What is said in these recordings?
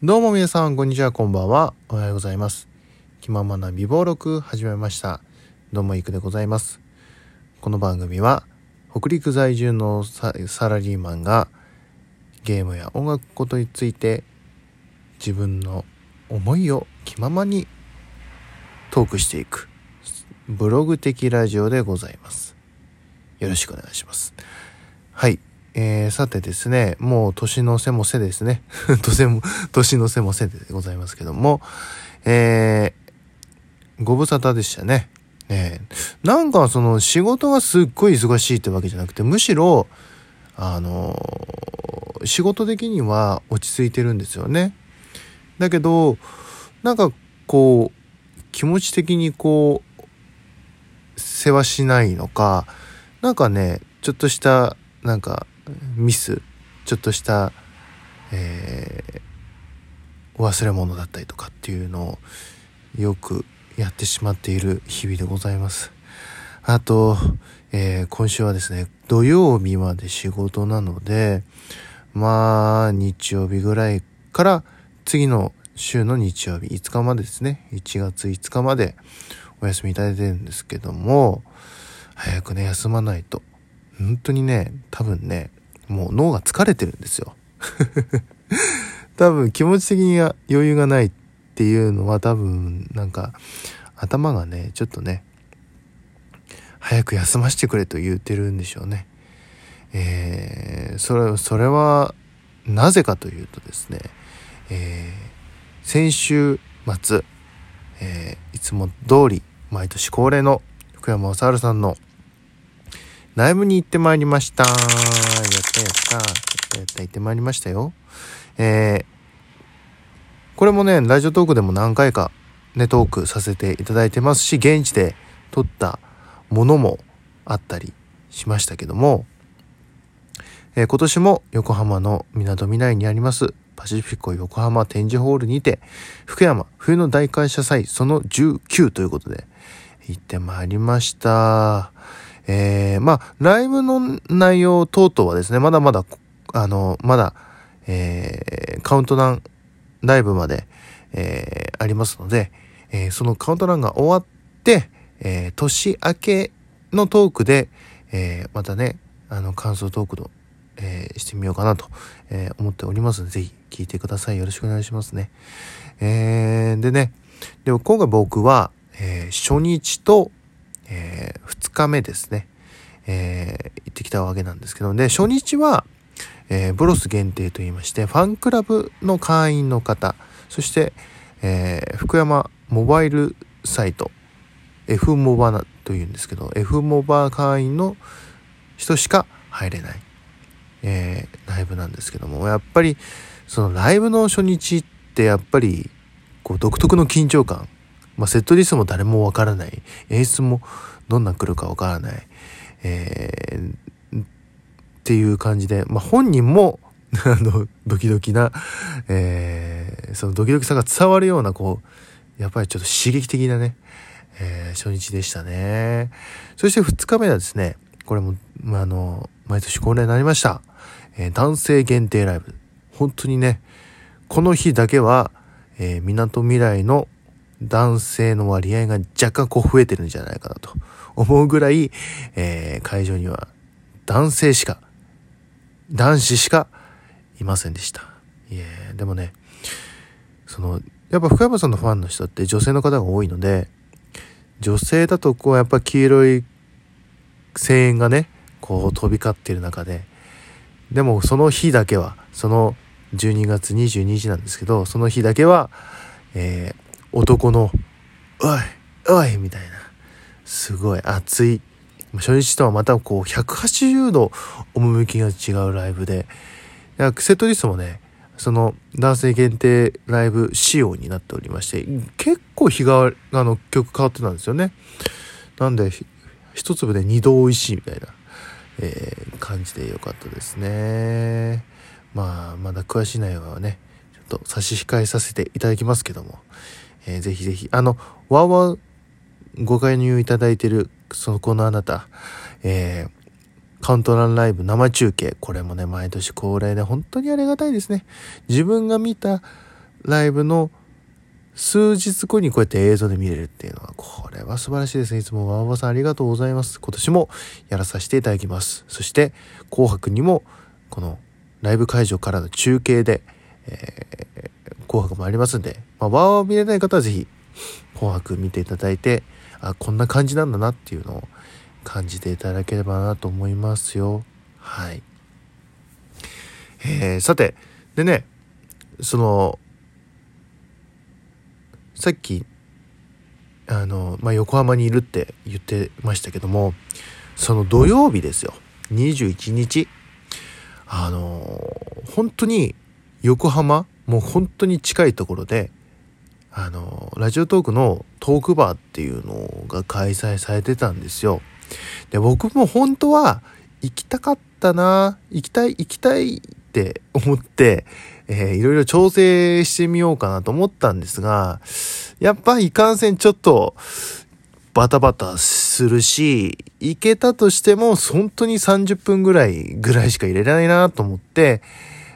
どうも皆さん、こんにちは、こんばんは。おはようございます。気ままな美貌録始めました。どうもいくでございます。この番組は、北陸在住のサラリーマンが、ゲームや音楽ことについて、自分の思いを気ままにトークしていく、ブログ的ラジオでございます。よろしくお願いします。はい。えー、さてですね、もう年の瀬も瀬ですね。年も、年の瀬も瀬でございますけども、えー、ご無沙汰でしたね。えー、なんかその仕事がすっごい忙しいってわけじゃなくて、むしろ、あのー仕事的には落ち着いてるんですよね。だけど、なんかこう、気持ち的にこう、世話しないのか、なんかね、ちょっとした、なんか、ミス、ちょっとした、えー忘れ物だったりとかっていうのをよくやってしまっている日々でございます。あと、えー今週はですね、土曜日まで仕事なので、まあ、日曜日ぐらいから次の週の日曜日5日までですね、1月5日までお休みいただいてるんですけども、早くね、休まないと。本当にね、多分ね、もう脳が疲れてるんですよ。多分気持ち的には余裕がないっていうのは多分なんか頭がね、ちょっとね、早く休ませてくれと言ってるんでしょうね。えー、それ、それはなぜかというとですね、えー先週末、えーいつも通り毎年恒例の福山雅治さんのライブに行ってまいりました。やったやった。やったやった行ってまいりましたよ。えーこれもね、ラジオトークでも何回かね、トークさせていただいてますし、現地で撮ったものもあったりしましたけども、えー今年も横浜の港未来にありますパシフィコ横浜展示ホールにて福山冬の大感謝祭その19ということで行ってまいりました。えー、まあ、ライブの内容等々はですね、まだまだ、あの、まだ、えー、カウントダウンライブまで、えーありますので、えーそのカウントダウンが終わって、えー年明けのトークで、えーまたね、あの、感想トークの、えーしてみようかなと、えー思っておりますので、ぜひ聞いてください。よろしくお願いしますね。えーでね、でも今回僕は、えー初日と、え2日目ですね、えー行ってきたわけなんですけどね、初日は、えーブロス限定と言いまして、ファンクラブの会員の方、そして、え福山モバイルサイト、F モバなというんですけど、F モバ会員の人しか入れない、えライブなんですけども、やっぱり、そのライブの初日ってやっぱり、こう独特の緊張感、まあ、セットリストも誰もわからない、演出もどんなん来るかわからない、えーっていう感じで、まあ、本人も、あの、ドキドキな、えーそのドキドキさが伝わるような、こう、やっぱりちょっと刺激的なね、えー初日でしたね。そして2日目はですね、これも、まあ、あの、毎年恒例になりました。えー男性限定ライブ。本当にね、この日だけは、えー、港未来の男性の割合が若干こう増えてるんじゃないかなと思うぐらい、えー会場には男性しか、男子しかいませんでした。いえ、でもね、その、やっぱ福山さんのファンの人って女性の方が多いので、女性だとこうやっぱ黄色い声援がね、こう飛び交っている中で、でもその日だけは、その12月22日なんですけど、その日だけは、えー男の、おい、おいみたいな、すごい熱い、初日とはまたこう180度趣が違うライブで、セットリストもね、その男性限定ライブ仕様になっておりまして、結構日替わり、あの曲変わってたんですよね。なんで、一粒で二度美味しいみたいな、えー感じでよかったですね。まあ、まだ詳しい内容はね、ちょっと差し控えさせていただきますけども、えーぜひぜひ、あの、わーわーご加入いただいてる、そこのあなた、えーカウントダウンライブ生中継。これもね、毎年恒例で本当にありがたいですね。自分が見たライブの数日後にこうやって映像で見れるっていうのは、これは素晴らしいですね。いつもわわさんありがとうございます。今年もやらさせていただきます。そして、紅白にも、このライブ会場からの中継で、えー、紅白もありますんで、まあ、ワーを見れない方はぜひ、紅白見ていただいて、あ、こんな感じなんだなっていうのを感じていただければなと思いますよ。はい。えー、さて、でね、その、さっき、あの、まあ、横浜にいるって言ってましたけども、その土曜日ですよ。21日。あの、本当に横浜、もう本当に近いところで、あの、ラジオトークのトークバーっていうのが開催されてたんですよ。で、僕も本当は行きたかったな、行きたい、行きたいって思って、えー、いろいろ調整してみようかなと思ったんですが、やっぱいかんせんちょっと、バタバタするし、行けたとしても、本当に30分ぐらい、ぐらいしか入れないなと思って、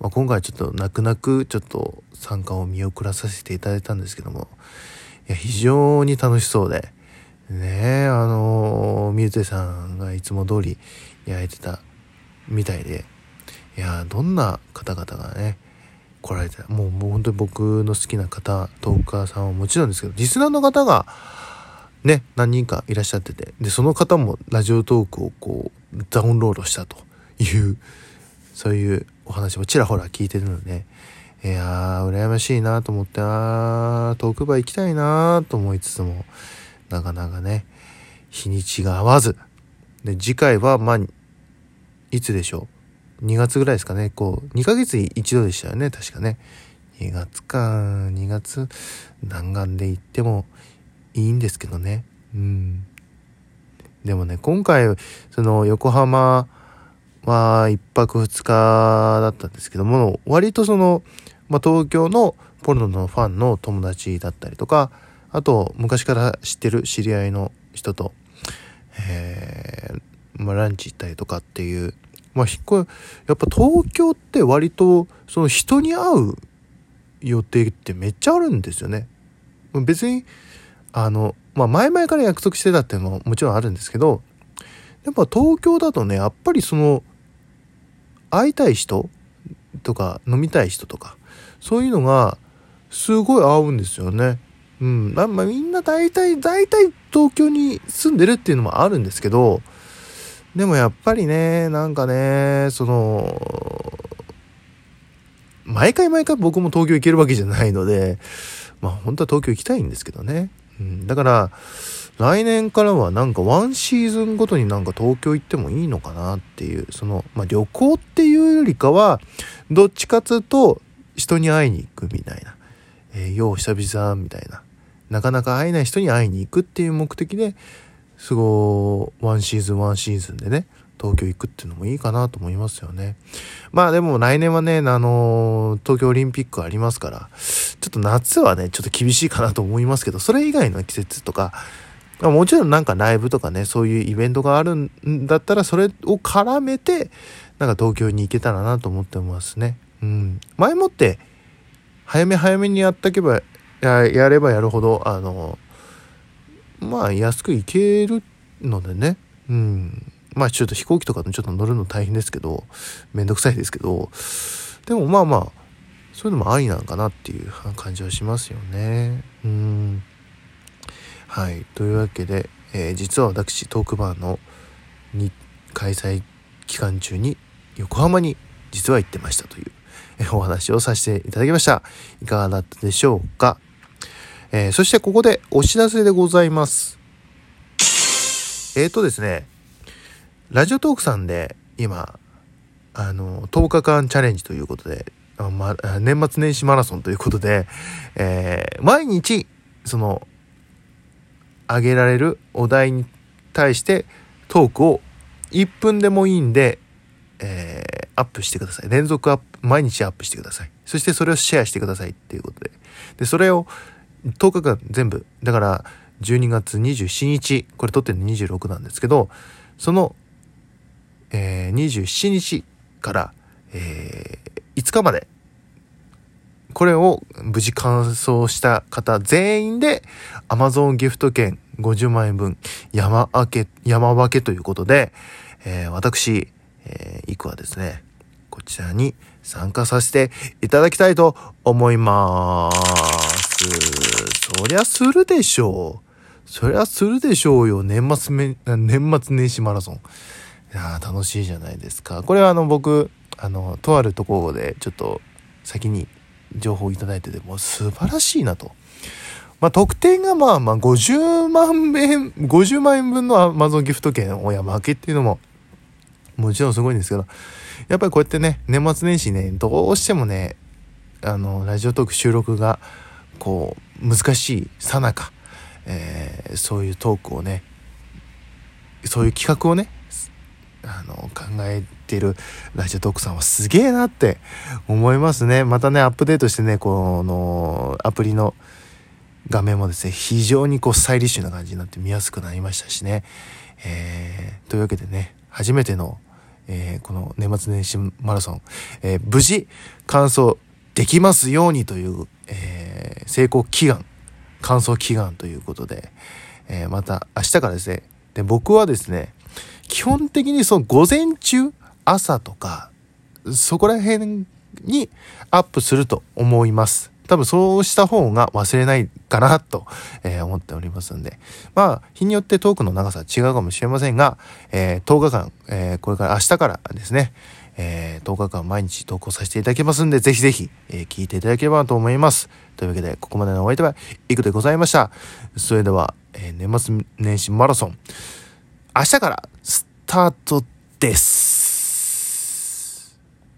まあ、今回ちょっと泣く泣くちょっと参加を見送らさせていただいたんですけども、いや、非常に楽しそうで、ねえ、あのー、ミュさんがいつも通り焼いてたみたいで、いや、どんな方々がね、来られてもうもう本当に僕の好きな方トーカーさんはもちろんですけどリスナーの方がね何人かいらっしゃっててでその方もラジオトークをこうダウンロードしたというそういうお話もちらほら聞いてるのでいやー羨ましいなと思ってあートークバー行きたいなと思いつつもなかなかね日にちが合わずで次回はまあいつでしょう？2月ぐらいですかね、こう、2ヶ月に一度でしたよね、確かね。2月か、2月、弾丸で行ってもいいんですけどね。うん。でもね、今回、その、横浜は1泊2日だったんですけども、割とその、まあ、東京のポルノのファンの友達だったりとか、あと、昔から知ってる知り合いの人と、えー、まあ、ランチ行ったりとかっていうまあ、引っ越やっぱ東京って割とその人に会う予定ってめっちゃあるんですよね。別にあの、まあ、前々から約束してたっていうのももちろんあるんですけどやっぱ東京だとねやっぱりその会いたい人とか飲みたい人とかそういうのがすごい合うんですよね。うん。まあ、みんな大体、大体東京に住んでるっていうのもあるんですけど、でもやっぱりね、なんかね、その、毎回毎回僕も東京行けるわけじゃないので、まあ本当は東京行きたいんですけどね。うん、だから、来年からはなんかワンシーズンごとになんか東京行ってもいいのかなっていう、その、まあ旅行っていうよりかは、どっちかつと人に会いに行くみたいな。えー、よう久々みたいな。なかなか会えない人に会いに行くっていう目的ですごい、ワンシーズンワンシーズンでね、東京行くっていうのもいいかなと思いますよね。まあでも来年はね、あの東京オリンピックありますから、ちょっと夏はね、ちょっと厳しいかなと思いますけど、それ以外の季節とか、もちろんなんかライブとかね、そういうイベントがあるんだったら、それを絡めて、なんか東京に行けたらなと思ってますね。うん。前もって、早め早めにやっとけば、ややればやるほど、あのまあ安く行けるのでね、うん。まあちょっと飛行機とかちょっと乗るの大変ですけど、めんどくさいですけど、でもまあまあ、そういうのもありなのかなっていう感じはしますよね。うん。はい。というわけで、えー、実は私、トークバーのに開催期間中に横浜に実は行ってましたという、えお話をさせていただきました。いかがだったでしょうか？えー、そしてここでお知らせでございます。えっ、ー、とですね、ラジオトークさんで今、あの、10日間チャレンジということで、ま、年末年始マラソンということで、えー、毎日、その、あげられるお題に対してトークを1分でもいいんで、えー、アップしてください。連続アップ、毎日アップしてください。そしてそれをシェアしてくださいっていうことで。で、それを10日間全部。だから、12月27日、これ撮ってるの26なんですけど、その、えー、27日から、えー、5日まで、これを無事完走した方全員で Amazon ギフト券50万円分山分け、山分けということで、えー、私、えー、いくはですね、こちらに参加させていただきたいと思います。そりゃするでしょう。そりゃするでしょうよ。年末め、年末年始マラソン。いや楽しいじゃないですか。これはあの僕、あの、とあるところでちょっと先に情報をいただいてて、もう素晴らしいなと。まあ、得点がまあまあ50万円、50万円分の Amazon ギフト券を山分けっていうのも、もちろんすごいんですけど、やっぱりこうやってね、年末年始ね、どうしてもね、あの、ラジオトーク収録が、こう、難しいさなか、えー、そういうトークをね、そういう企画をね、あの、考えてるラジオトークさんはすげえなって思いますね。またね、アップデートしてね、このアプリの画面もですね、非常にこうスタイリッシュな感じになって見やすくなりましたしね。えー、というわけでね、初めての、えー、この年末年始マラソン、えー、無事完走できますようにという、え、成功祈願、完走祈願ということで、え、また明日からですね、で、僕はですね、基本的にその午前中、朝とか、そこら辺にアップすると思います。多分そうした方が忘れないかなと、えー、思っておりますんで。まあ、日によってトークの長さは違うかもしれませんが、えー、10日間、えー、これから明日からですね、え、10日間毎日投稿させていただきますんで、ぜひぜひ、え、聞いていただければと思います。というわけで、ここまでのお相手は、いくでございました。それでは、え、年末年始マラソン、明日からタートです。